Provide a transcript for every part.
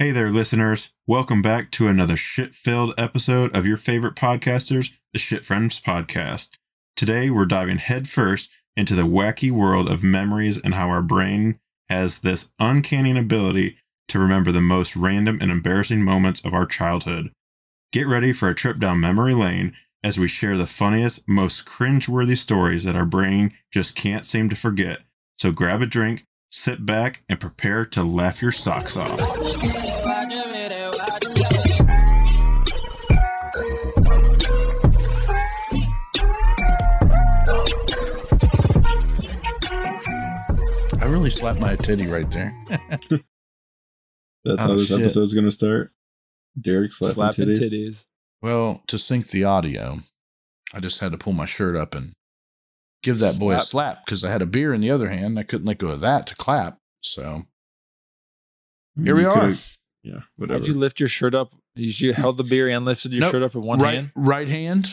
Hey there, listeners. Welcome back to another shit filled episode of your favorite podcasters, the Shit Friends Podcast. Today, we're diving headfirst into the wacky world of memories and how our brain has this uncanny ability to remember the most random and embarrassing moments of our childhood. Get ready for a trip down memory lane as we share the funniest, most cringeworthy stories that our brain just can't seem to forget. So grab a drink, sit back, and prepare to laugh your socks off. I really slapped my titty right there. That's Oh, how this shit. episode's going to start. Derek slapping, Slapping titties. titties. well, to sync the audio, I just had to pull my shirt up and give that boy a slap because I had a beer in the other hand. I couldn't let go of that to clap. So here we are. Yeah, whatever. Did you lift your shirt up? You you held the beer and lifted your Nope. shirt up in one right, hand. right hand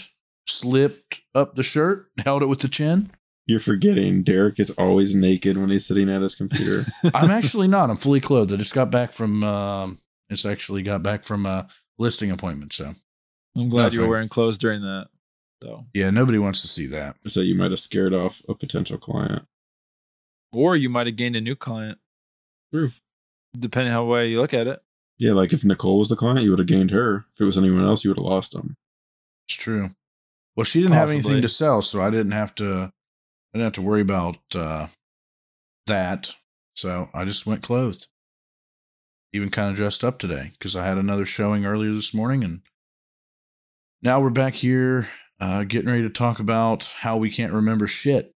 slipped up the shirt, held it with the chin. You're forgetting Derek is always naked when he's sitting at his computer. I'm actually not. I'm fully clothed. I just got back from. Um, it's actually got back from a listing appointment. So I'm glad you were wearing clothes during that. So, yeah, nobody wants to see that. so you might have scared off a potential client. or you might have gained a new client. True. Depending how way you look at it. Yeah, like if Nicole was the client, you would have gained her. If it was anyone else, you would have lost them. It's true. Well, she didn't have anything to sell, so I didn't have to. I didn't have to worry about uh, that. So I just went clothed. Even kind of dressed up today because I had another showing earlier this morning, and now we're back here uh, getting ready to talk about how we can't remember shit.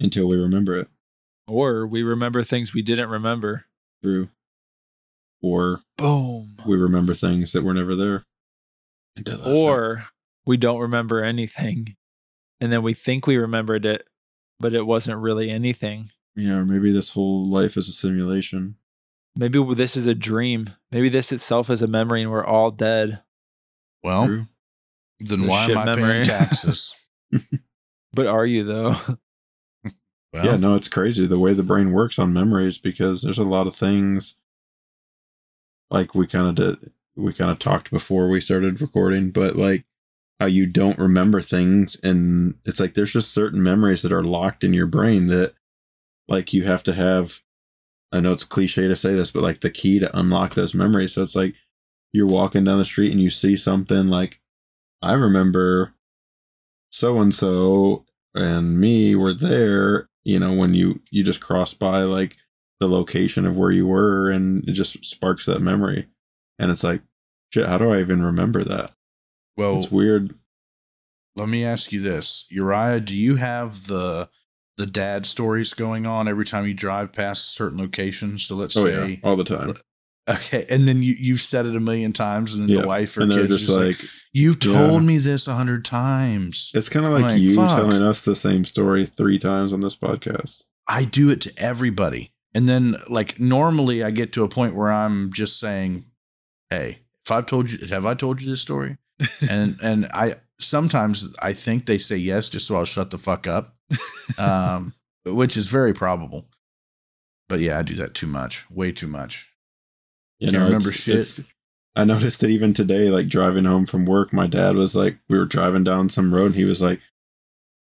Until we remember it. Or we remember things we didn't remember. True. Or Boom. we remember things that were never there. Until that's Or we don't remember anything. And then we think we remembered it, but it wasn't really anything. Yeah, or maybe this whole life is a simulation. Maybe this is a dream. Maybe this itself is a memory and we're all dead. Well, True. Then The why am I memory. paying taxes? But are you though? Well, yeah, no, it's crazy the way the brain works on memories because there's a lot of things like we kind of did we kind of talked before we started recording, but like how you don't remember things and it's like there's just certain memories that are locked in your brain that like you have to have I know it's cliche to say this, but like the key to unlock those memories. So it's like you're walking down the street and you see something like I remember so and so and me were there, you know, when you you just cross by like the location of where you were and it just sparks that memory. And it's like, shit, how do I even remember that? well, It's weird. let me ask you this uriah do you have the the dad stories going on every time you drive past a certain location so let's Oh yeah, say all the time. Okay and then you you've said it a million times and then Yeah, the wife or And kids just just like, like, you've yeah. told me this a hundred times it's kind of like, like, you fuck. telling us the same story three times on this podcast. i do it to everybody and then like normally i get to a point where i'm just saying hey if i've told you have i told you this story and and i sometimes i think they say yes just so i'll shut the fuck up um, which is very probable. But yeah, I do that too much, way too much. You Can't know, remember it's- shit. it's- I noticed that even today, like driving home from work. My dad was like, we were driving down some road, and he was like,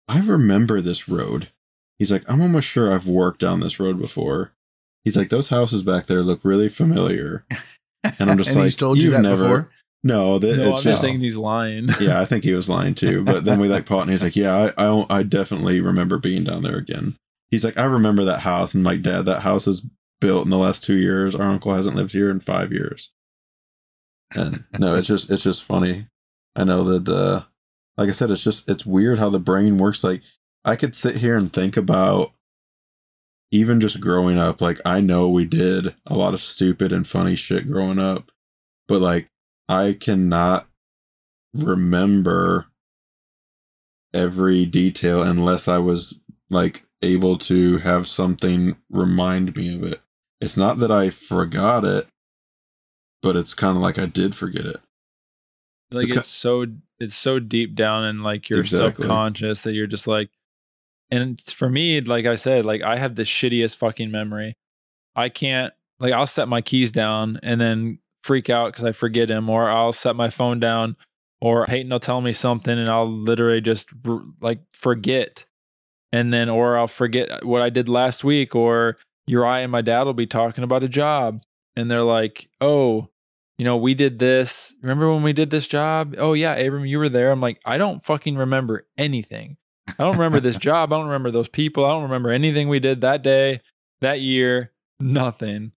I remember this road. He's like, I'm almost sure I've worked down this road before. He's like, those houses back there look really familiar. And I'm just and like, he's told you "You've that never-" before. No, that, no, I'm it's just just, thinking he's lying. yeah, I think he was lying too. But then we like Paul, and he's like, yeah, I, I, don't- I definitely remember being down there again. He's like, I remember that house, and like, Dad, that house is built in the last two years. Our uncle hasn't lived here in five years. And no, it's just it's just funny. I know that uh like I said, it's just it's weird how the brain works. Like I could sit here and think about even just growing up, like I know we did a lot of stupid and funny shit growing up, but like I cannot remember every detail unless I was like able to have something remind me of it. It's not that I forgot it, but it's kind of like I did forget it. like It's it's, so it's so deep down in like your Exactly. subconscious that you're just like and for me like i said like i have the shittiest fucking memory i can't like i'll set my keys down and then freak out because I forget them, or I'll set my phone down, or Peyton will tell me something and I'll literally just like forget. And then, or I'll forget uh, what I did last week, or Uriah and my dad will be talking about a job and they're like, oh, you know, we did this. Remember when we did this job? Oh, yeah, Abram, you were there. I'm like, I don't fucking remember anything. I don't remember this job. I don't remember those people. I don't remember anything we did that day, that year, nothing.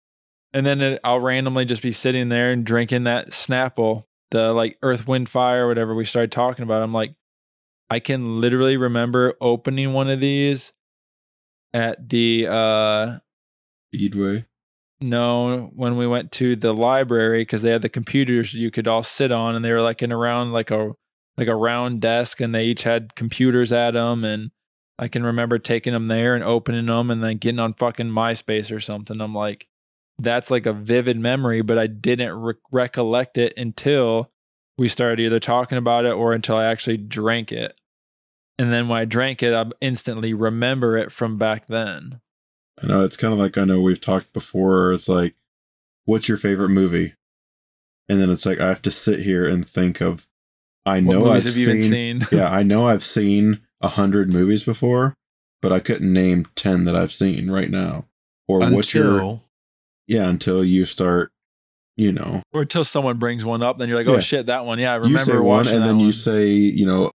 And then it, I'll randomly just be sitting there and drinking that Snapple, the like Earth, Wind, Fire, whatever we started talking about. I'm like, I can literally remember opening one of these at the uh Speedway. no, when we went to the library because they had the computers you could all sit on, and they were like in around like a like a round desk, and they each had computers at them, and I can remember taking them there and opening them, and then getting on fucking MySpace or something. I'm like, that's like a vivid memory, but I didn't re- recollect it until we started either talking about it or until I actually drank it. And then when I drank it, I instantly remember it from back then. I know it's kind of like I know we've talked before. It's like, what's your favorite movie? And then it's like I have to sit here and think of. I know I've seen. seen? yeah, I know I've seen a hundred movies before, but I couldn't name ten that I've seen right now. Or what's your yeah until you start, you know, or until someone brings one up, then you're like, oh Yeah. shit, that one. Yeah, I you remember say one, and then one. you say, you know,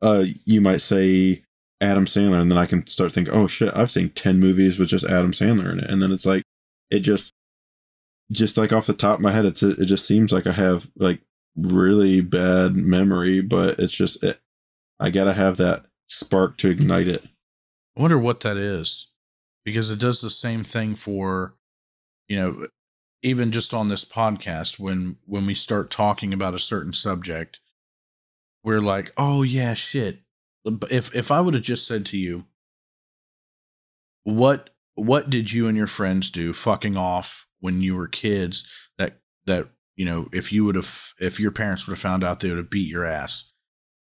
uh, you might say Adam Sandler, and then I can start thinking, oh shit, I've seen ten movies with just Adam Sandler in it, and then it's like, it just, just like off the top of my head, it's it just seems like I have like really bad memory, but it's just it, I gotta have that spark to ignite it. I wonder what that is because it does the same thing for, you know, even just on this podcast when when we start talking about a certain subject, we're like, oh yeah, shit. If if I would have just said to you, what what did you and your friends do fucking off when you were kids that that you know if you would have if your parents would have found out they would have beat your ass?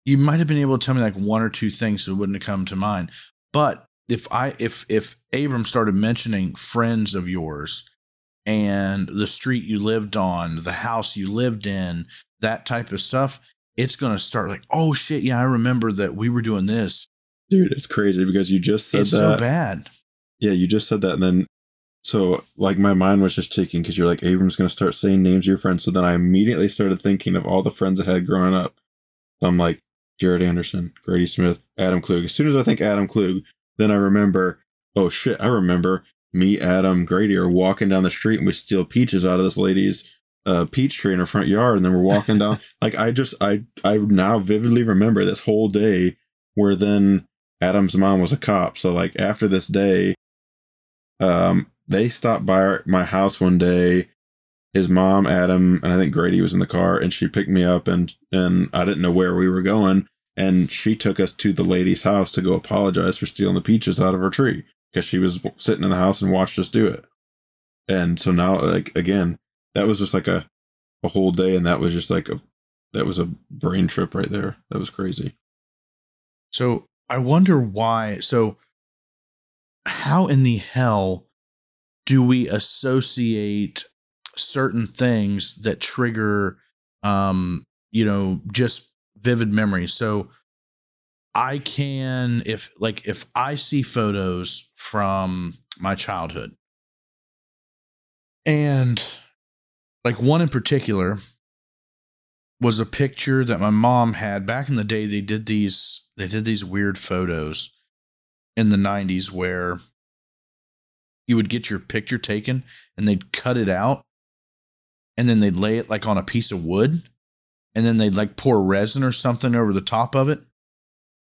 You might have been able to tell me like one or two things that wouldn't have come to mind. But if I if if Abram started mentioning friends of yours and the street you lived on, the house you lived in, that type of stuff, it's going to start like, "Oh shit, yeah, I remember that we were doing this." Dude, it's crazy because you just said it's that. so bad. Yeah, you just said that, and then so like my mind was just ticking because you're like Abram's going to start saying names of your friends. So then I immediately started thinking of all the friends I had growing up. So I'm like Jared Anderson, Grady Smith, Adam Klug. As soon as I think Adam Klug, then I remember, oh shit, I remember me, Adam, Grady are walking down the street and we steal peaches out of this lady's uh, peach tree in her front yard, and then we're walking down. like I just I I now vividly remember this whole day where then Adam's mom was a cop. So like after this day, um, they stopped by our, my house one day. His mom, Adam, and I think Grady was in the car, and she picked me up, and and I didn't know where we were going, and she took us to the lady's house to go apologize for stealing the peaches out of her tree because she was sitting in the house and watched us do it. And so now, like again, that was just like a a whole day, and that was just like a that was a brain trip right there. That was crazy. So I wonder why. So, how in the hell do we associate certain things that trigger, um, you know, just vivid memories? So, I can, if like, if I see photos from my childhood, and like one in particular was a picture that my mom had back in the day. They did these they did these weird photos in the 90s where you would get your picture taken and they'd cut it out and then they'd lay it like on a piece of wood and then they'd like pour resin or something over the top of it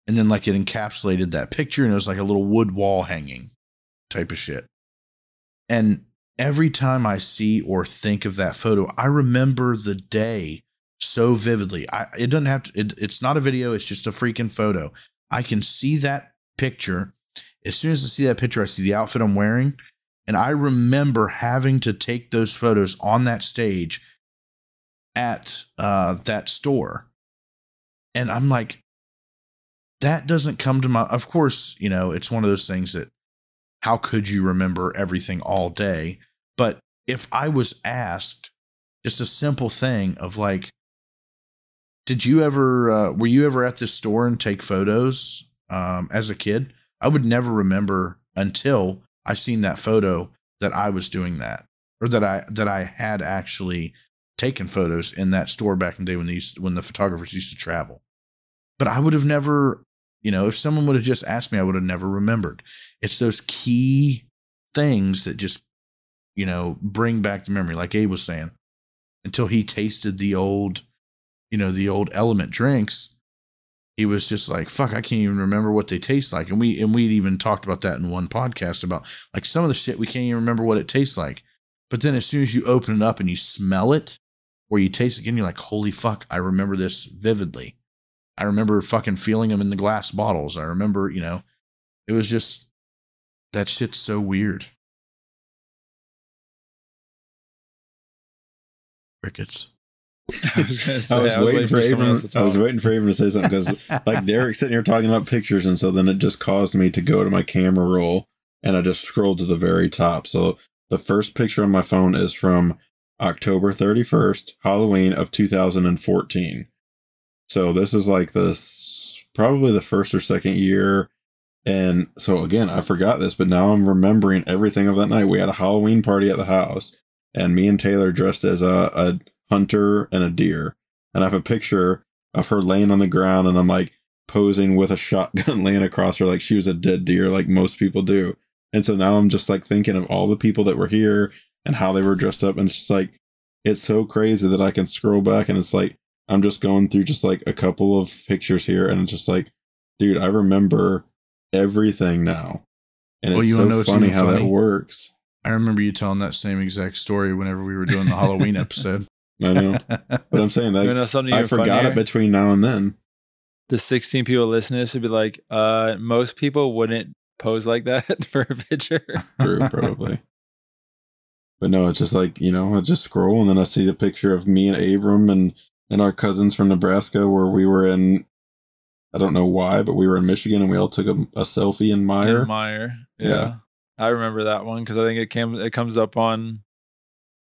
and then like it encapsulated that picture and it was like a little wood wall hanging type of shit. And every time i see or think of that photo i remember the day so vividly. I it doesn't have to. It, it's not a video. It's just a freaking photo. I can see that picture. As soon as I see that picture, I see the outfit I'm wearing, and I remember having to take those photos on that stage at uh, that store, and I'm like, that doesn't come to my. Of course, you know, it's one of those things that how could you remember everything all day? But if I was asked just a simple thing of like, did you ever, uh, were you ever at this store and take photos um, as a kid? I would never remember until I seen that photo that I was doing that or that I, that I had actually taken photos in that store back in the day when these, when the photographers used to travel. But I would have never, you know, if someone would have just asked me, I would have never remembered. It's those key things that just, you know, bring back the memory. Like Abe was saying, until he tasted the old, you know, the old element drinks, he was just like, fuck, I can't even remember what they taste like. And we and we'd even talked about that in one podcast about like some of the shit we can't even remember what it tastes like. But then as soon as you open it up and you smell it, or you taste it again, you're like, holy fuck, I remember this vividly. I remember fucking feeling them in the glass bottles. I remember, you know, it was just that shit's so weird. Crickets. I was, gonna say, I was, waiting, for someone Abram. to I was waiting for Abram to say something because, like, Derek's sitting here talking about pictures, and so then it just caused me to go to my camera roll, and I just scrolled to the very top. So the first picture on my phone is from October thirty first, Halloween of two thousand and fourteen. So this is like this probably the first or second year. And so again, I forgot this, but now I'm remembering everything of that night. We had a Halloween party at the house, and me and Taylor dressed as a, a hunter and a deer. And I have a picture of her laying on the ground, and I'm like posing with a shotgun laying across her like she was a dead deer, like most people do. And so now I'm just like thinking of all the people that were here and how they were dressed up, and it's just like it's so crazy that I can scroll back and it's like I'm just going through just like a couple of pictures here, and it's just like, dude, I remember everything now. And Well, it's you so wanna know funny even how that works. I remember you telling that same exact story whenever we were doing the Halloween episode. I know. But I'm saying You know something I forgot funnier? it between now and then. the 16 people listening to this would be like, uh, most people wouldn't pose like that for a picture. True, probably. But no, it's just like, you know, I just scroll and then I see the picture of me and Abram and, and our cousins from Nebraska where we were in I don't know why, but we were in Michigan and we all took a, a selfie in Meijer. In Meijer. Yeah. Yeah. I remember that one because I think it came it comes up on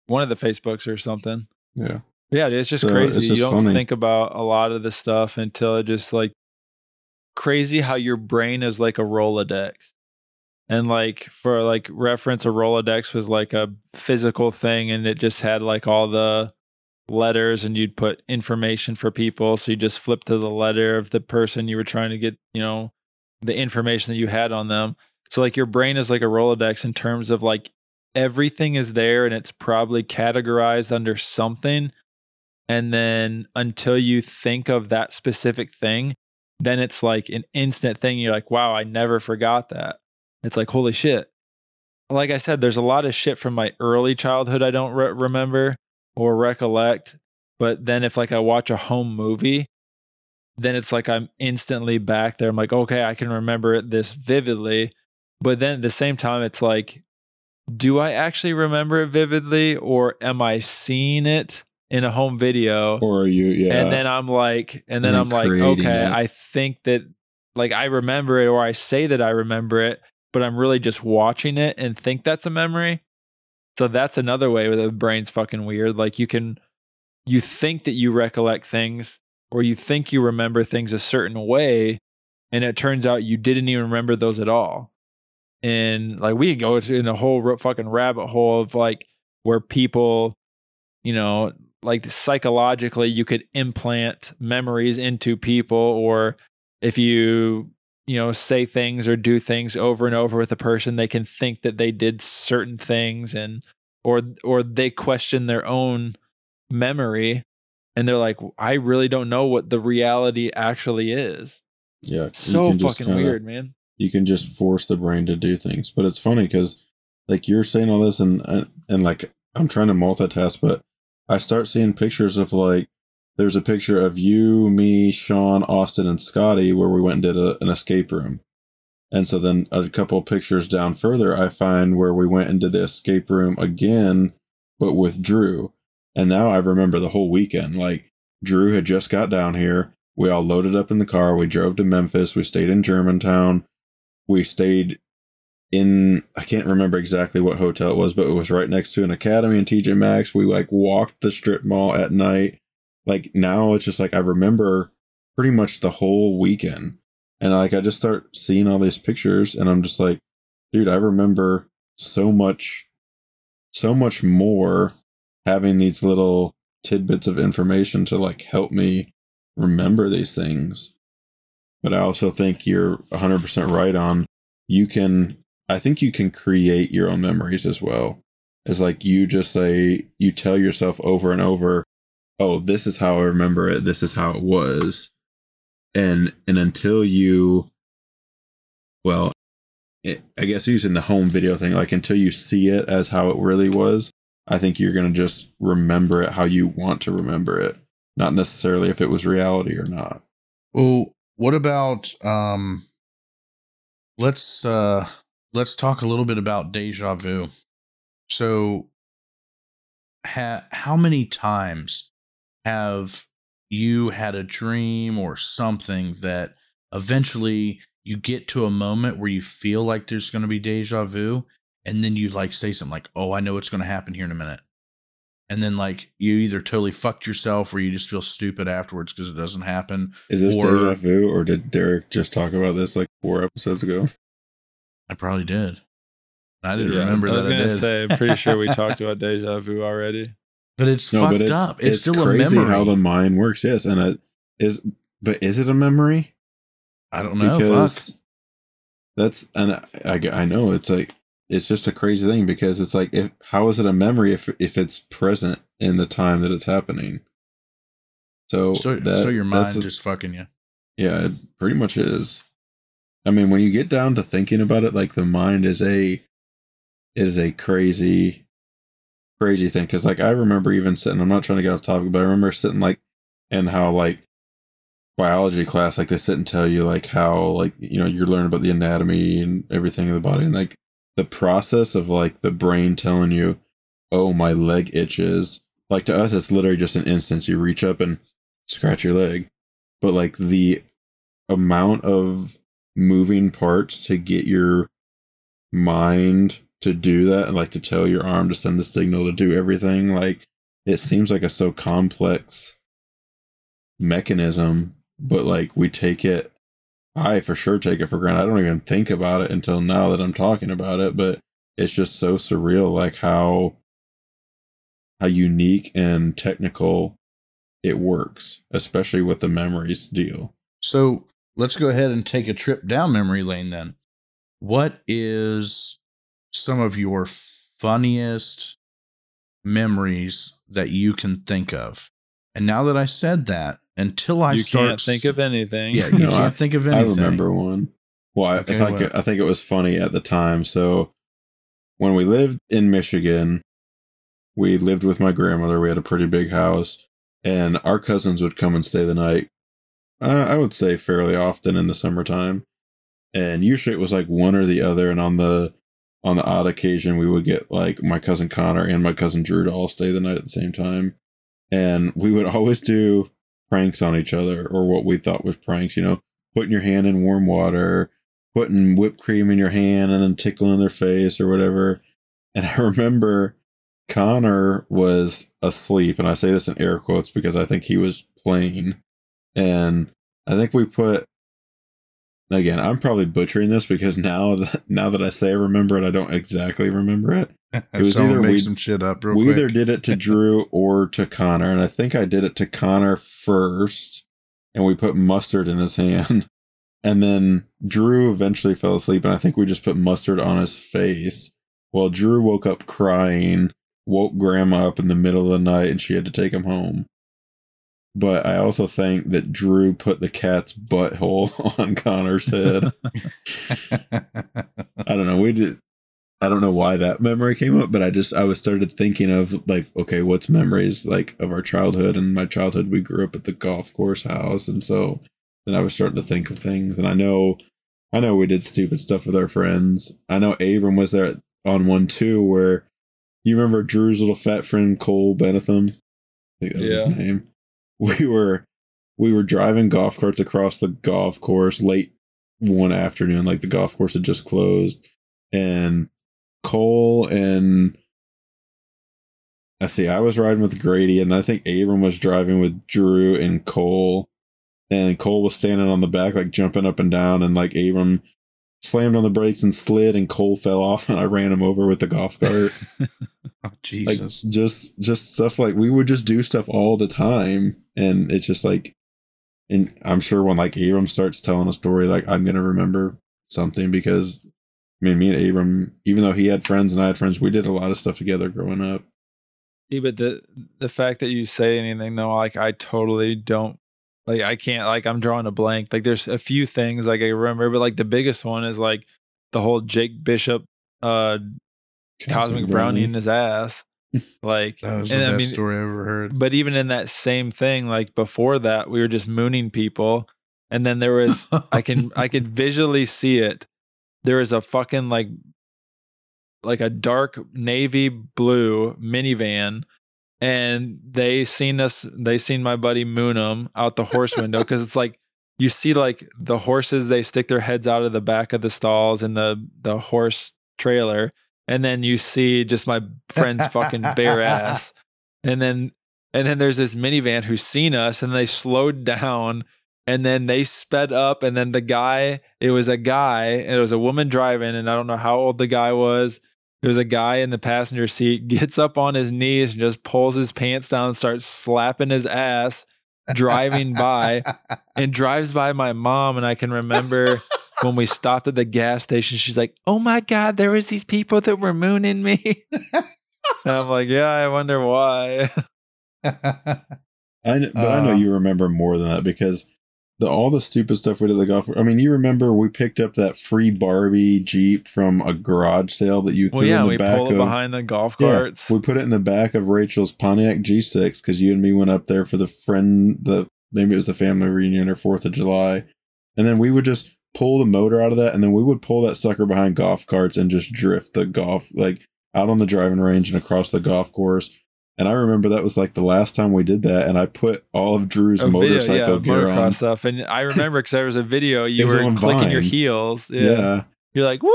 one of the Facebooks or something. yeah. Yeah, it's just So, crazy. it's just you don't funny. think about a lot of the stuff until it just like crazy how your brain is like a Rolodex. And like for like reference, a Rolodex was like a physical thing and it just had like all the letters and you'd put information for people. So you just flip to the letter of the person you were trying to get, you know, the information that you had on them. So like your brain is like a Rolodex in terms of like everything is there and it's probably categorized under something. And then until you think of that specific thing, then it's like an instant thing. You're like, wow, I never forgot that. It's like, holy shit. Like I said, there's a lot of shit from my early childhood I don't re- remember or recollect. But then if like I watch a home movie, then it's like I'm instantly back there. I'm like, okay, I can remember it this vividly. But then at the same time, it's like, do I actually remember it vividly or am I seeing it in a home video? Or are you yeah. And then I'm like, and then And I'm like, okay, it. I think that like I remember it or I say that I remember it, but I'm really just watching it and think that's a memory. So that's another way where the brain's fucking weird. Like you can, you think that you recollect things or you think you remember things a certain way, and it turns out you didn't even remember those at all. And like we go in a whole fucking rabbit hole of like where people, you know, like psychologically you could implant memories into people or if you you know say things or do things over and over with a person they can think that they did certain things and or or they question their own memory and they're like i really don't know what the reality actually is yeah. so fucking kinda- weird man you can just force the brain to do things. But it's funny because like you're saying all this and and, and like I'm trying to multitask, but I start seeing pictures of like there's a picture of you, me, Sean, Austin, and Scotty where we went and did a, an escape room. And so then a couple pictures down further, I find where we went and did the escape room again, but with Drew. And now I remember the whole weekend. Like Drew had just got down here. We all loaded up in the car. We drove to Memphis. We stayed in Germantown we stayed in I can't remember exactly what hotel it was, but it was right next to an academy and TJ Maxx. We like walked the strip mall at night. Like now it's just like I remember pretty much the whole weekend. And like I just start seeing all these pictures and I'm just like, dude, I remember so much so much more having these little tidbits of information to like help me remember these things. But I also think you're 100% right on you can I think you can create your own memories as well. It's like you just say you tell yourself over and over, "Oh, this is how I remember it. This is how it was." And and until you well, it, I guess using the home video thing, like until you see it as how it really was, I think you're going to just remember it how you want to remember it, not necessarily if it was reality or not. Well, what about um let's uh let's talk a little bit about deja vu. So ha- how many times have you had a dream or something that eventually you get to a moment where you feel like there's going to be deja vu and then you like say something like, "Oh, I know what's going to happen here in a minute." And then like you either totally fucked yourself or you just feel stupid afterwards because it doesn't happen. Is this Or- deja vu, or did Derek just talk about this like four episodes ago? I probably did. I didn't Yeah, remember I was that I gonna did. say, I'm pretty sure we talked about deja vu already. But it's fucked up. It's, still a memory. how the mind works. Yes, and it is, but is it a memory? I don't know. Fuck. that's and I, I I know it's like it's just a crazy thing because it's like if how is it a memory if if it's present in the time that it's happening? So Still, that, still your mind a- just fucking you. yeah, it pretty much is. I mean, when you get down to thinking about it, like the mind is a is a crazy, crazy thing. Because like I remember even sitting. I'm not trying to get off topic, but I remember sitting like and how like biology class, like they sit and tell you like how like you know you're learning about the anatomy and everything of the body, and like the process of like the brain telling you, oh my leg itches. Like to us, it's literally just an instance. You reach up and scratch your leg, but like the amount of moving parts to get your mind to do that and like to tell your arm to send the signal to do everything like it seems like a so complex mechanism but like we take it i for sure take it for granted i don't even think about it until now that i'm talking about it but it's just so surreal like how how unique and technical it works especially with the memories deal So let's go ahead and take a trip down memory lane then. What is some of your funniest memories that you can think of? And now that I said that, until I you start can't think of anything. yeah, you No, can't I- think of I remember one. Well, I, Okay, I think what? I think it was funny at the time. So when we lived in Michigan, we lived with my grandmother. We had a pretty big house, and our cousins would come and stay the night. Uh, I would say fairly often in the summertime, and usually it was like one or the other. And on the on the odd occasion, we would get like my cousin Connor and my cousin Drew to all stay the night at the same time, and we would always do pranks on each other or what we thought was pranks. You know, putting your hand in warm water, putting whipped cream in your hand and then tickling their face or whatever. And I remember Connor was asleep, and I say this in air quotes because I think he was playing. And I think we put again, I'm probably butchering this because now that now that I say I remember it, I don't exactly remember it. It was either make we- some shit up real we quick. either did it to Drew or to Connor, and I think I did it to Connor first, and we put mustard in his hand. And then Drew eventually fell asleep, and I think we just put mustard on his face. Well, Drew woke up crying, woke Grandma up in the middle of the night, and she had to take him home. But I also think that Drew put the cat's butthole on Connor's head. I don't know. We did. I don't know why that memory came up, but I just I was started thinking of like, okay, what's memories like of our childhood? And my childhood, we grew up at the golf course house, and so then I was starting to think of things. And I know, I know we did stupid stuff with our friends. I know Abram was there on one too, where you remember Drew's little fat friend Cole Benetham. I think that was his name. We were we were driving golf carts across the golf course late one afternoon, like the golf course had just closed and Cole and I see. I was riding with Grady, and I think Abram was driving with Drew and Cole, and Cole was standing on the back, like jumping up and down, and like Abram slammed on the brakes and slid, and Cole fell off, and I ran him over with the golf cart. Oh, Jesus. like just just stuff like we would just do stuff all the time, and it's just like, and I'm sure when like Abram starts telling a story, like I'm gonna remember something because. I mean, me and Abram, even though he had friends and I had friends, we did a lot of stuff together growing up. Yeah, but the the fact that you say anything though, like I totally don't like I can't like I'm drawing a blank. Like there's a few things like I remember, but like the biggest one is like the whole Jake Bishop uh cosmic brownie in his ass. Like That was and the I best mean, story I ever heard. but even in that same thing, like before that, we were just mooning people. And then there was I can I could visually see it. There was a fucking like like a dark navy blue minivan and they seen us they seen my buddy moon Moonum out the horse window because it's like you see like the horses they stick their heads out of the back of the stalls in the the horse trailer and then you see just my friend's fucking bare ass. And then and then there's this minivan who's seen us and they slowed down and then they sped up and then the guy it was a guy and it was a woman driving and i don't know how old the guy was. It was a guy in the passenger seat gets up on his knees and just pulls his pants down and starts slapping his ass driving by and drives by my mom and i can remember when we stopped at the gas station she's like oh my god there was these people that were mooning me and i'm like yeah i wonder why I know, but I know Uh, you remember more than that because the all the stupid stuff we did at the golf. I mean, you remember we picked up that free Barbie Jeep from a garage sale that you threw well yeah in the we back pull it of. behind the golf Yeah, carts we put it in the back of Rachel's Pontiac G6 because you and me went up there for the friend, the maybe it was the family reunion or Fourth of July, and then we would just pull the motor out of that, and then we would pull that sucker behind golf carts and just drift the golf like out on the driving range and across the golf course. And I remember that was like the last time we did that, and I put all of Drew's a video, motorcycle yeah, gear on. stuff. And I remember because there was a video, you were clicking your heels. Yeah. yeah, You're like, woo!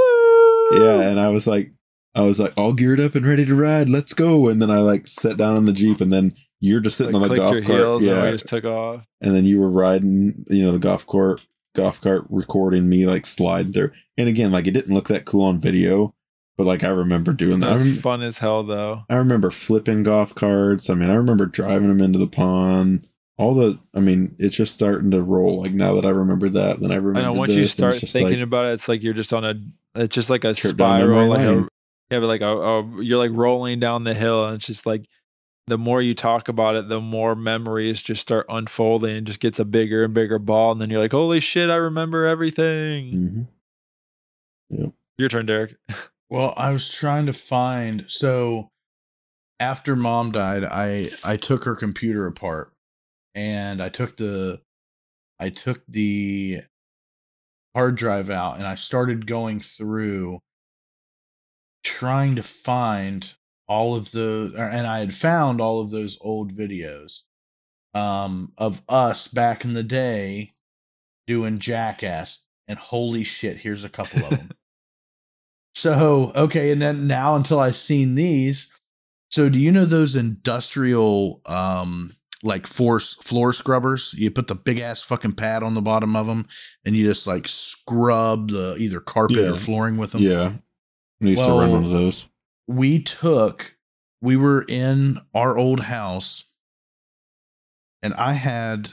yeah, and I was like, I was like all geared up and ready to ride. Let's go! And then I like sat down on the jeep, and then you're just sitting Like, on the golf cart. and yeah, we just took off. and then you were riding, you know, the golf cart, golf cart recording me like slide there. And again, like it didn't look that cool on video, but like I remember doing That that. Rem- fun as hell, though. I remember flipping golf carts. I mean, I remember driving them into the pond. All the, I mean, it's just starting to roll. Like now that I remember that, then I remember. I know once you this, and start thinking like, about it, it's like you're just on a, it's just like a spiral, like a, yeah, but like a, a, you're like rolling down the hill, and it's just like the more you talk about it, the more memories just start unfolding and just gets a bigger and bigger ball, and then you're like, holy shit, I remember everything. Mhm. Your turn, Derek. Well, I was trying to find so after mom died, I I took her computer apart and I took the I took the hard drive out and I started going through trying to find all of the and I had found all of those old videos um of us back in the day doing jackass and holy shit here's a couple of them so okay, and then now until I've seen these. So do you know those industrial um like force floor scrubbers? You put the big ass fucking pad on the bottom of them, and you just like scrub the either carpet Yeah. or flooring with them. Yeah, I used to run one of those. We took. We were in our old house, and I had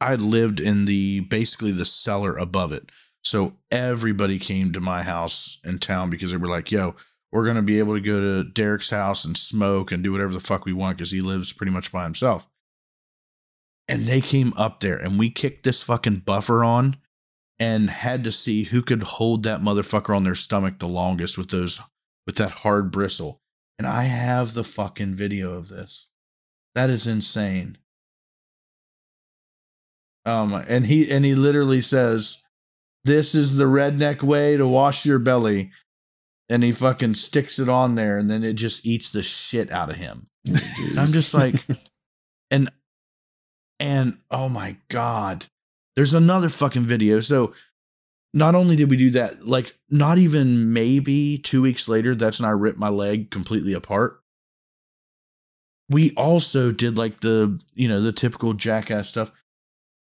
I lived in the basically the cellar above it. So everybody came to my house in town because they were like, yo, we're going to be able to go to Derek's house and smoke and do whatever the fuck we want because he lives pretty much by himself. And they came up there and we kicked this fucking buffer on and had to see who could hold that motherfucker on their stomach the longest with those, with that hard bristle. And I have the fucking video of this. That is insane. Um, and he and he literally says, "This is the redneck way to wash your belly," and he fucking sticks it on there, and then it just eats the shit out of him. And I'm just like, and and oh my god, there's another fucking video. So not only did we do that, like not even maybe two weeks later, that's when I ripped my leg completely apart. We also did like the, you know, the typical jackass stuff.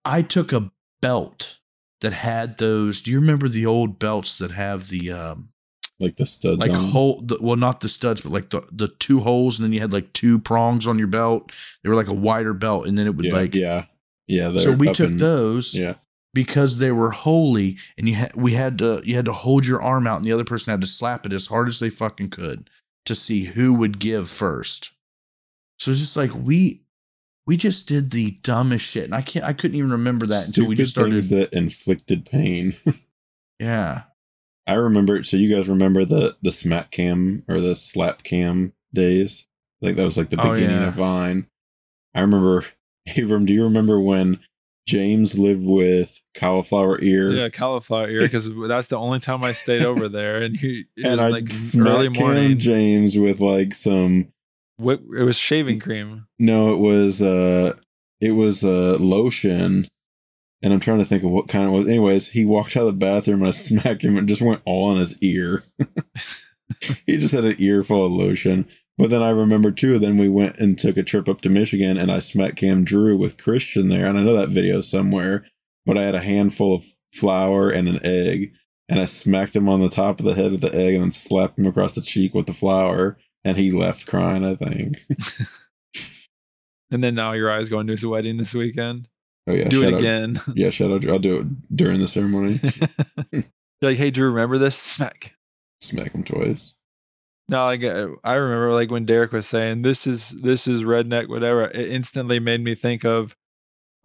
I took a belt that had those. Do you remember the old belts that have the um Like the studs. like on. hole the, well not the studs but like the the two holes and then you had like two prongs on your belt. They were like a wider belt and then it would yeah, like yeah, yeah. so we took in- those Yeah, because they were holy and you had we had to you had to hold your arm out and the other person had to slap it as hard as they fucking could to see who would give first so it's just like we we just did the dumbest shit and i can't i couldn't even remember that until we just started things that inflicted pain. yeah I remember. So you guys remember the the smack cam or the slap cam days? Like that was like the Oh, beginning yeah. of Vine. I remember. Abram, do you remember when James lived with cauliflower ear? Yeah, cauliflower ear because that's the only time I stayed over there, and he it and was I like early morning. James with like some. Whip, it was shaving cream. No, it was uh, it was uh lotion. And I'm trying to think of what kind it was. Anyways, he walked out of the bathroom and I smacked him and just went all on his ear. he just had an ear full of lotion. But then I remember too, then we went and took a trip up to Michigan and I smacked Cam Drew with Christian there. And I know that video somewhere, but I had a handful of flour and an egg. And I smacked him on the top of the head with the egg and then slapped him across the cheek with the flour. And he left crying, I think. And then now your eyes going to his wedding this weekend. Oh, yeah. Do shout it out- again. Yeah, shout out. Drew. I'll do it during the ceremony. You're like, hey Drew, remember this? Smack. Smack him twice. No, like I remember like when Derek was saying this is this is redneck, whatever. It instantly made me think of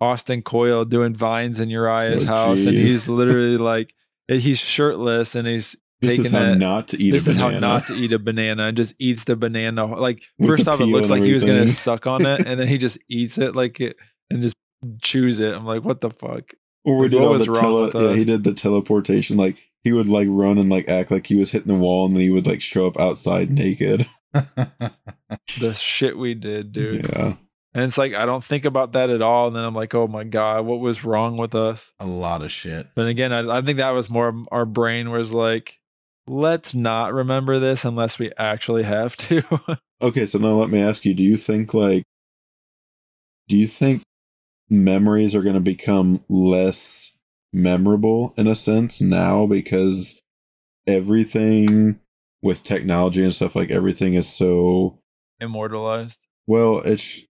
Austin Coyle doing vines in Uriah's Oh, house, and he's literally like eh, he's shirtless and he's This is taking how that. not to eat this a is banana. how not to eat a banana and just eats the banana. Like With first off, it looks like he was gonna suck on it, and then he just eats it like it and just chews it. I'm like, what the fuck? Or we Like, did what all was the tele- yeah, he did the teleportation. Like he would like run and like act like he was hitting the wall, and then he would like show up outside naked. The shit we did, dude. Yeah, And it's like I don't think about that at all. And then I'm like, oh my god, what was wrong with us? a lot of shit But again, I, I think that was more our brain was like, let's not remember this unless we actually have to. Okay, so now let me ask you: Do you think like, do you think memories are going to become less memorable in a sense now because everything with technology and stuff like everything is so Immortalized. Well, it's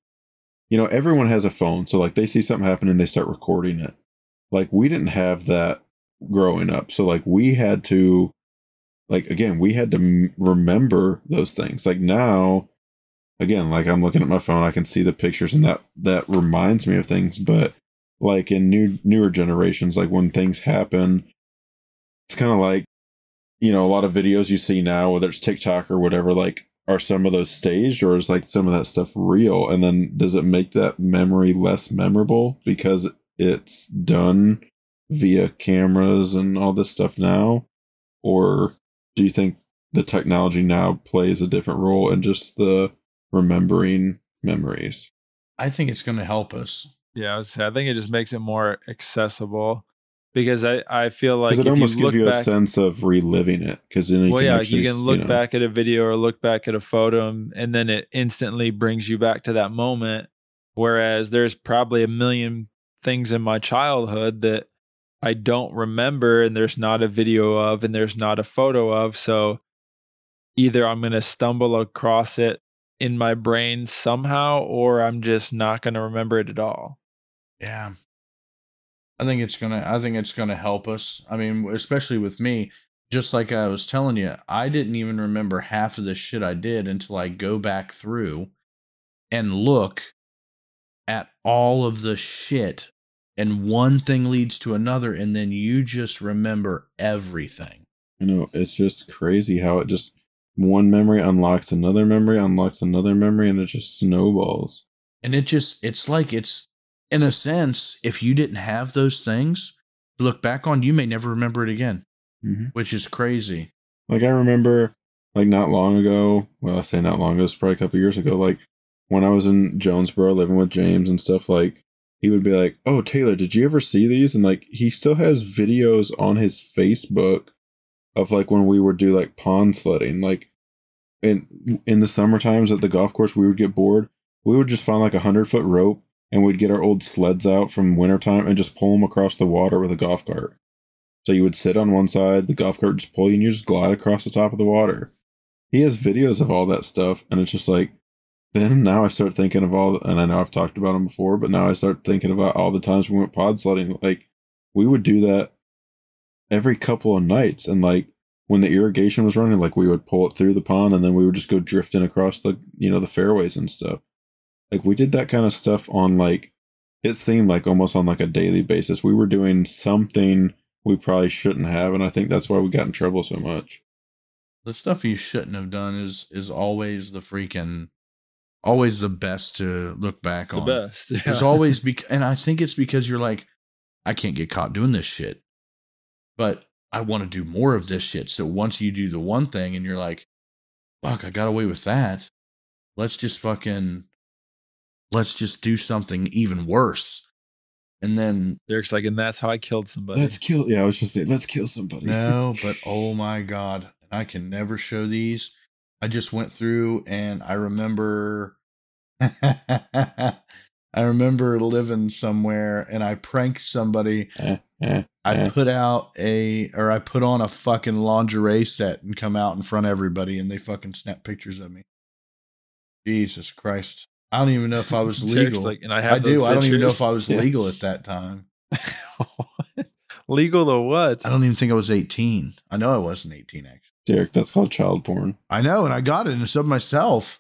you know, everyone has a phone, so like they see something happen and they start recording it. Like we didn't have that growing up. So like we had to like again, we had to m- remember those things. Like now again, like I'm looking at my phone, I can see the pictures and that that reminds me of things, but like in new newer generations like when things happen it's kind of like you know a lot of videos you see now whether it's TikTok or whatever like are some of those staged or is like some of that stuff real? And then does it make that memory less memorable because it's done via cameras and all this stuff now? Or do you think the technology now plays a different role in just the remembering memories? I think it's going to help us Yeah, I, was, I think it just makes it more accessible because I, I feel like it almost you gives you back, a sense of reliving it because then you well, can yeah, actually, you can look know, back at a video or look back at a photo, and, and then it instantly brings you back to that moment. Whereas there's probably a million things in my childhood that I don't remember, and there's not a video of, and there's not a photo of. So either I'm going to stumble across it in my brain somehow, or I'm just not going to remember it at all. Yeah. I think it's going to I think it's going to help us. I mean, especially with me, just like I was telling you, I didn't even remember half of the shit I did until I go back through and look at all of the shit and one thing leads to another and then you just remember everything. you know it's just crazy how it just one memory unlocks another memory unlocks another memory and it just snowballs And it just it's like it's in a sense if you didn't have those things to look back on, you may never remember it again, mm-hmm. which is crazy. like i remember like not long ago well i say not long ago it's probably a couple years ago like when i was in jonesboro living with james and stuff like he would be like, "Oh, Taylor, did you ever see these?" And like he still has videos on his Facebook of like when we would do like pond sledding, like in in the summer times at the golf course, we would get bored. We would just find like a hundred foot rope and we'd get our old sleds out from wintertime and just pull them across the water with a golf cart. So you would sit on one side, the golf cart would just pull you, and you just glide across the top of the water. He has videos of all that stuff, and it's just like then now I start thinking of all, and I know I've talked about them before, but now I start thinking about all the times we went pod sledding. Like we would do that every couple of nights, and like when the irrigation was running, like we would pull it through the pond, and then we would just go drifting across the you know the fairways and stuff. Like we did that kind of stuff on like it seemed like almost on like a daily basis. We were doing something we probably shouldn't have, and I think that's why we got in trouble so much. The stuff you shouldn't have done is is always the freaking always the best to look back on. The on. best. Yeah. There's always be, and I think it's because you're like, I can't get caught doing this shit, but I want to do more of this shit. So once you do the one thing and you're like, fuck, I got away with that. Let's just fucking, let's just do something even worse. And then Derek's like, and that's how I killed somebody. Let's kill. Yeah, I was just saying, let's kill somebody. no, but oh my god, I can never show these. I just went through and I remember I remember living somewhere and I pranked somebody. Eh, eh, I eh. put out a or I put on a fucking lingerie set and come out in front of everybody and they fucking snap pictures of me. Jesus Christ. I don't even know if I was legal. like, and I have I do. I don't even know if. I was Yeah. legal at that time. legal to what? I don't even think I was 18. I know I wasn't 18 actually. Derek, that's called child porn. I know, and I got it and sub myself.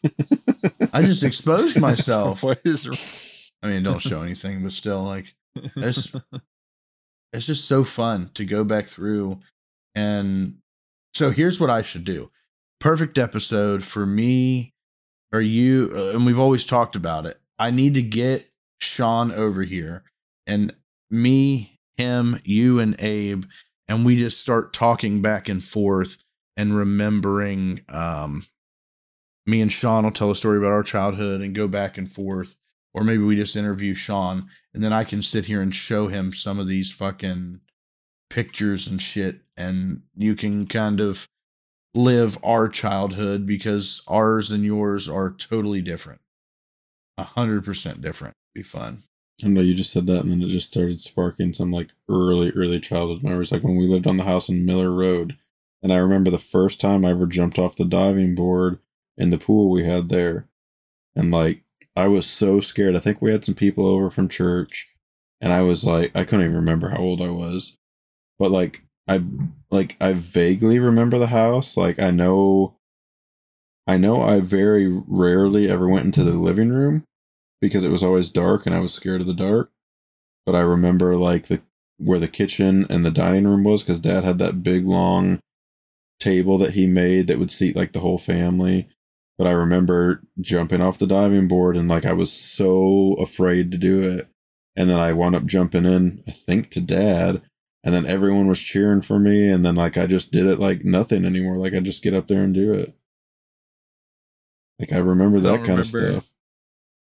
I just exposed myself. what is? I mean, don't show anything, but still, like, it's it's just so fun to go back through. And so here's what I should do. Perfect episode for me or you, uh, and we've always talked about it. I need to get Sean over here, and me, him, you, and Abe, and we just start talking back and forth and remembering. Um, me and Sean will tell a story about our childhood and go back and forth or maybe we just interview Sean and then I can sit here and show him some of these fucking pictures and shit and you can kind of live our childhood because ours and yours are totally different. A hundred percent different. Be fun. I know you just said that, and then it just started sparking some like early, early childhood memories. Like when we lived on the house in Miller Road, and I remember the first time I ever jumped off the diving board in the pool we had there, and like I was so scared. I think we had some people over from church, and I was like, I couldn't even remember how old I was, but like I like I vaguely remember the house. Like I know, I know I very rarely ever went into the living room because it was always dark and I was scared of the dark. But I remember like the where the kitchen and the dining room was because Dad had that big long table that he made that would seat like the whole family. But I remember jumping off the diving board and like I was so afraid to do it. And then I wound up jumping in, I think to Dad. And then everyone was cheering for me. And then like I just did it like nothing anymore. Like I just get up there and do it. Like I remember that don't kind of stuff.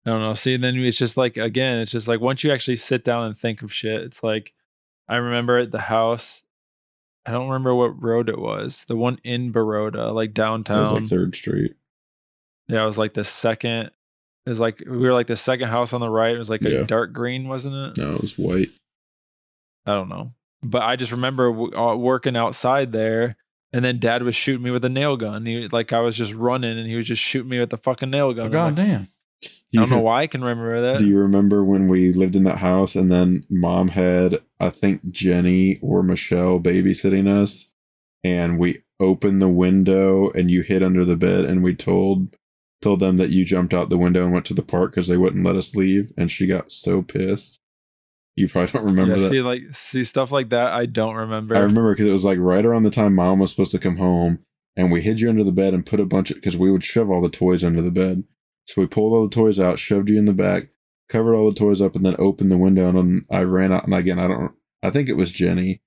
I don't know. See, then it's just like again, it's just like once you actually sit down and think of shit, it's like I remember at the house. I don't remember what road it was. The one in Baroda, like It downtown. was like Third Street. Yeah, it was like the second. It was like we were like the second house on the right. It was like a dark green, wasn't it? No, it was white. I don't know. But I just remember w- uh, working outside there, and then Dad was shooting me with a nail gun. He like I was just running, and he was just shooting me with the fucking nail gun. Oh, God like, damn. I don't know why I can remember that. Do you remember when we lived in that house and then mom had, I think, Jenny or Michelle babysitting us? And we opened the window and you hid under the bed and we told told them that you jumped out the window and went to the park because they wouldn't let us leave and she got so pissed. You probably don't remember yeah, that. see, like see stuff like that. I don't remember. I remember because it was like right around the time mom was supposed to come home, and we hid you under the bed and put a bunch of because we would shove all the toys under the bed. So we pulled all the toys out, shoved you in the back, covered all the toys up, and then opened the window. And I ran out. And again, I don't. I think it was Jenny,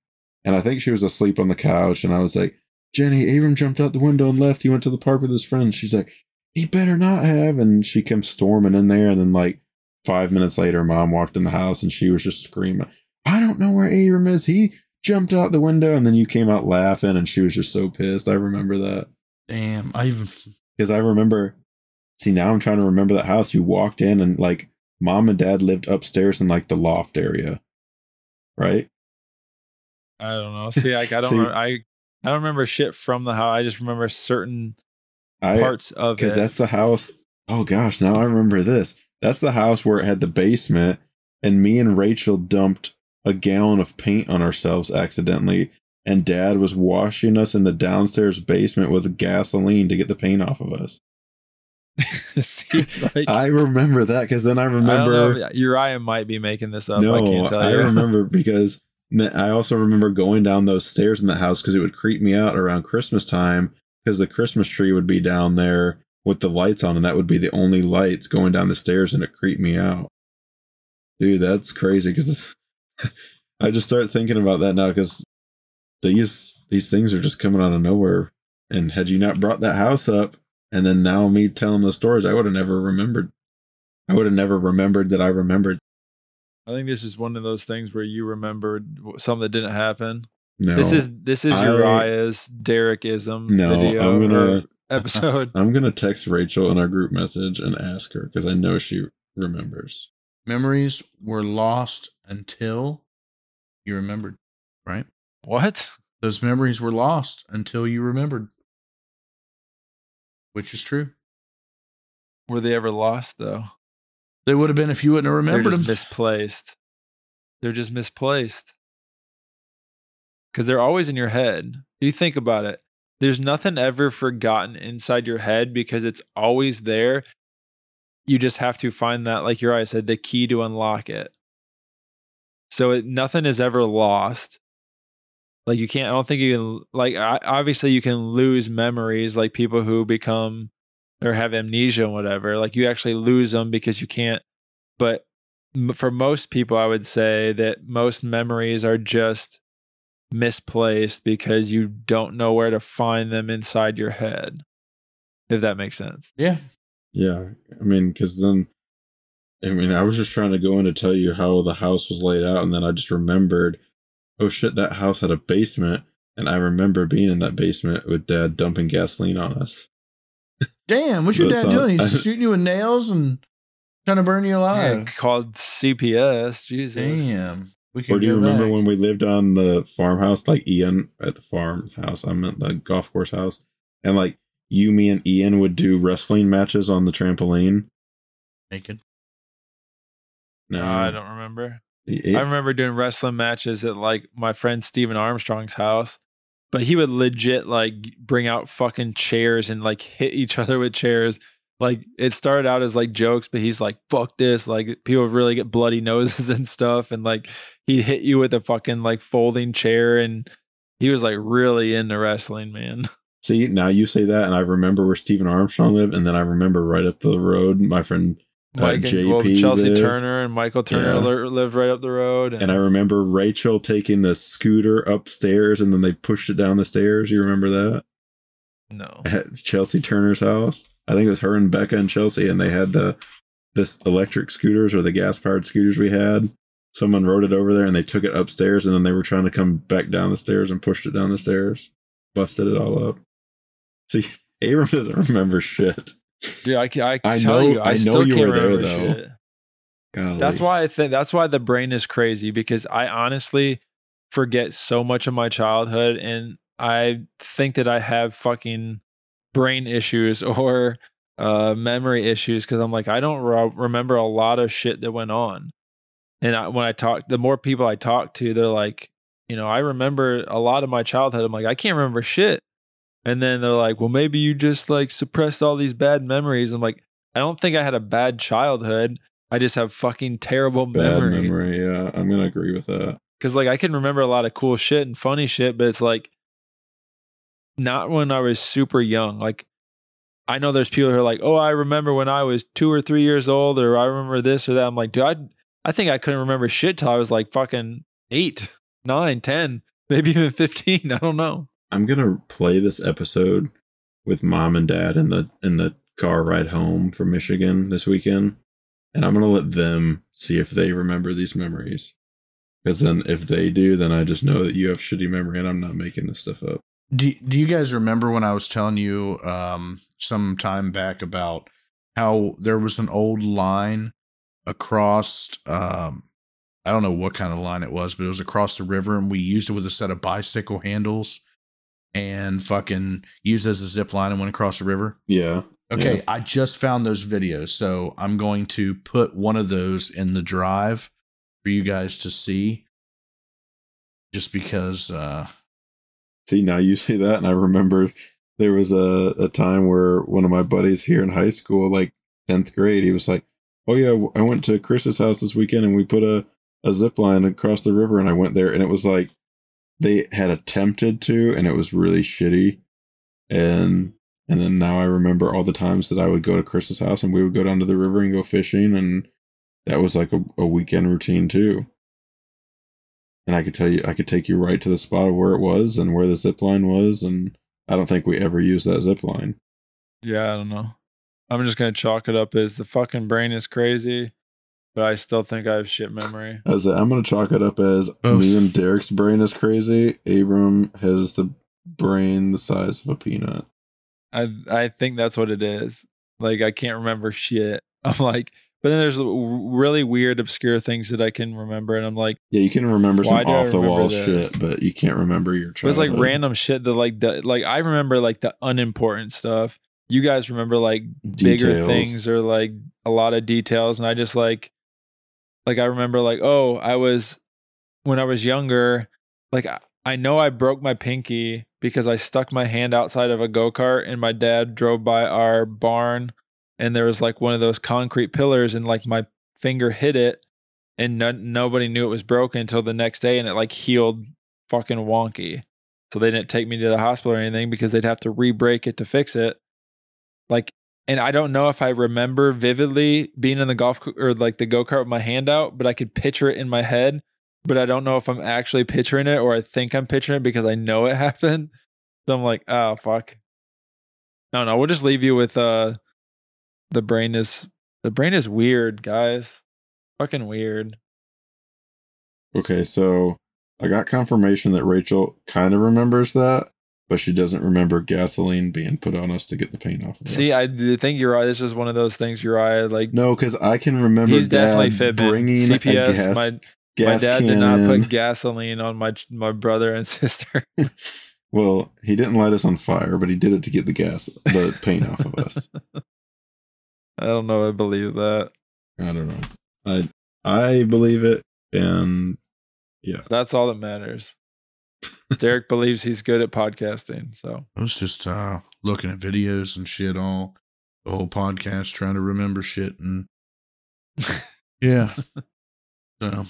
and I think she was asleep on the couch. And I was like, Jenny, Abram jumped out the window and left. He went to the park with his friends. She's like, he better not have. And she comes storming in there, and then like five minutes later, mom walked in the house and she was just screaming, I don't know where Abram is. He jumped out the window. And then you came out laughing and she was just so pissed. I remember that. Damn, I even Because I remember, see, now I'm trying to remember that house. You walked in and like mom and dad lived upstairs in like the loft area, right? I don't know. See, like I don't, See- I, I don't remember shit from the house. I just remember certain I, parts of because that's the house. Oh gosh, now I remember this. That's the house where it had the basement, and me and Rachel dumped a gallon of paint on ourselves accidentally, and Dad was washing us in the downstairs basement with gasoline to get the paint off of us. See, like, I remember that because then I I remember. if- Uriah might be making this up. no, I can't tell you. I remember because I also remember going down those stairs in the house because it would creep me out around Christmas time because the Christmas tree would be down there with the lights on, and that would be the only lights going down the stairs, and it creeped me out. Dude, that's crazy because I just start thinking about that now because these these things are just coming out of nowhere. And had you not brought that house up, and then now me telling the stories, I would have never remembered. I would have never remembered that I remembered. I think this is one of those things where you remembered something that didn't happen. No, This is this is I- Uriah's Derekism no. video I'm or gonna episode. I'm gonna text Rachel in our group message and ask her because I know she remembers. memories were lost until you remembered, right? what? Those memories were lost until you remembered, which is true. Were they ever lost though? They would have been if you wouldn't have They're remembered just them. misplaced. They're just misplaced. Because they're always in your head. You think about it. There's nothing ever forgotten inside your head because it's always there. You just have to find that, like Uriah said, the key to unlock it. So it, nothing is ever lost. Like you can't. I don't think you can. Like I, obviously you can lose memories, like people who become or have amnesia and whatever. Like you actually lose them because you can't. But for most people, I would say that most memories are just misplaced because you don't know where to find them inside your head. If that makes sense. Yeah. Yeah, I mean, because then, I mean, I was just trying to go in to tell you how the house was laid out, and then I just remembered, oh shit, that house had a basement, and I remember being in that basement with Dad dumping gasoline on us. Damn, what's your dad all- doing? He's shooting you with nails and trying to burn you Yeah, alive. called CPS. Jesus. Damn. We could Or do you remember back. when we lived on the farmhouse, like Ian at the farmhouse? I meant the golf course house, and like you, me, and Ian would do wrestling matches on the trampoline. naked? No, No, I don't remember. The- I remember doing wrestling matches at like my friend Steven Armstrong's house, but he would legit like bring out fucking chairs and like hit each other with chairs. Like it started out as like jokes, but he's like, fuck this. Like people really get bloody noses and stuff. And like he'd hit you with a fucking like folding chair. And he was like really into wrestling, man. See, now you say that, and I remember where Stephen Armstrong lived, and then I remember right up the road, my friend, uh, Mike and, well, Chelsea lived, Turner and Michael Turner Yeah. lived right up the road. and I remember Rachel taking the scooter upstairs, and then they pushed it down the stairs. You remember that no. at Chelsea Turner's house? I think it was her and Becca and Chelsea, and they had the this electric scooters or the gas powered scooters we had. Someone rode it over there, and they took it upstairs, and then they were trying to come back down the stairs and pushed it down the stairs, busted it all up. See, Abram doesn't remember shit. Dude, I, ca- I, I tell know- you, I, I know still you can't were there, though. shit. Golly. That's why I think that's why the brain is crazy because I honestly forget so much of my childhood and I think that I have fucking brain issues or uh, memory issues because I'm like I don't re- remember a lot of shit that went on. And I, when I talk, the more people I talk to, they're like, you know, I remember a lot of my childhood. I'm like, I can't remember shit. And then they're like, well, maybe you just like suppressed all these bad memories. I'm like, I don't think I had a bad childhood. I just have fucking terrible bad memory. memory. Yeah, I'm gonna agree with that. Cause like I can remember a lot of cool shit and funny shit, but it's like not when I was super young. Like I know there's people who are like, oh, I remember when I was two or three years old, or I remember this or that. I'm like, dude, I, I think I couldn't remember shit till I was like fucking eight, nine, ten, maybe even fifteen. I don't know. I'm gonna play this episode with mom and dad in the in the car ride home from Michigan this weekend. and I'm gonna let them see if they remember these memories. Because then, if they do, then I just know that you have shitty memory, and I'm not making this stuff up. Do, do you guys remember when I was telling you um, some time back about how there was an old line across, um, I don't know what kind of line it was, but it was across the river, and we used it with a set of bicycle handles and fucking used as a zip line and went across the river? Yeah. Okay, Yeah. I just found those videos, so I'm going to put one of those in the drive for you guys to see. Just because, uh, See, now you say that, and I remember there was a, a time where one of my buddies here in high school, like 10th grade, he was like, Oh, yeah, I went to Chris's house this weekend and we put a, a zip line across the river, and I went there, and it was like they had attempted to, and it was really shitty. And and then now I remember all the times that I would go to Chris's house and we would go down to the river and go fishing, and that was like a, a weekend routine too. And I could tell you, I could take you right to the spot of where it was and where the zip line was, and I don't think we ever used that zip line. Yeah, I don't know. I'm just gonna chalk it up as the fucking brain is crazy, but I still think I have shit memory. As I'm gonna chalk it up as Both. me and Derek's brain is crazy. Abram has the brain the size of a peanut. I I think that's what it is. Like I can't remember shit. I'm like, but then there's really weird, obscure things that I can remember, and I'm like, Yeah, you can remember some off the wall this? shit, but you can't remember your but it's like random shit that like the, like I remember like the unimportant stuff. You guys remember like bigger things or like a lot of details, and I just like like I remember like oh I was when I was younger, like I, I know I broke my pinky because I stuck my hand outside of a go kart, and my dad drove by our barn, and there was like one of those concrete pillars, and like my finger hit it, and no, nobody knew it was broken until the next day, and it like healed fucking wonky. So they didn't take me to the hospital or anything because they'd have to re-break it to fix it. Like, and I don't know if I remember vividly being in the golf co- or like the go kart with my hand out, but I could picture it in my head. But I don't know if I'm actually picturing it or I think I'm picturing it because I know it happened. So I'm like, oh fuck. No, no, we'll just leave you with uh the brain is the brain is weird, guys. Fucking weird. Okay, so I got confirmation that Rachel kind of remembers that, but she doesn't remember gasoline being put on us to get the paint off of us. See, us. I do think Uriah. This is one of those things, Uriah. Like no, because I can remember he's definitely fibbing. bringing CPS. gas, my gas my dad did not in. put gasoline on my my brother and sister. Well, he didn't light us on fire, but he did it to get the gas, the paint off of us. I don't know. I believe that. I don't know. I I believe it, and yeah, That's all that matters. Derek believes he's good at podcasting. So I was just uh, looking at videos and shit all the whole podcast, trying to remember shit and yeah. So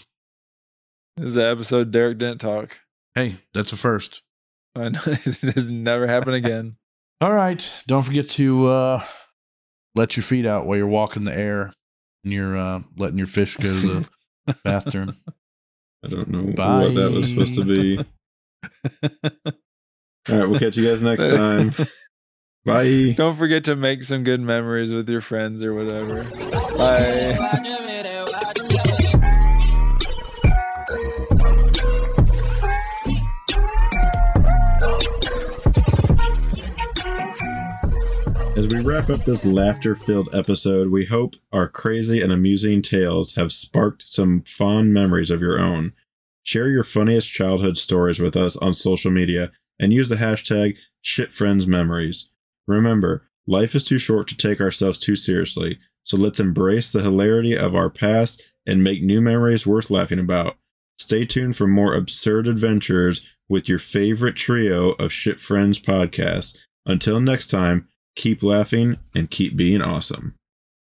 this is the episode Derek didn't talk. hey, that's a first. I know this never happened again. All right, don't forget to uh, let your feet out while you're walking the air and you're uh, letting your fish go to the bathroom. I don't know Bye. what that was supposed to be. All right, we'll catch you guys next time. Bye. Don't forget to make some good memories with your friends or whatever. Bye. We wrap up this laughter filled episode, we hope our crazy and amusing tales have sparked some fond memories of your own. Share your funniest childhood stories with us on social media and use the hashtag ShitFriendsMemories. Remember, life is too short to take ourselves too seriously, so let's embrace the hilarity of our past and make new memories worth laughing about. Stay tuned for more absurd adventures with your favorite trio of Shit Friends podcasts. Until next time, keep laughing and keep being awesome.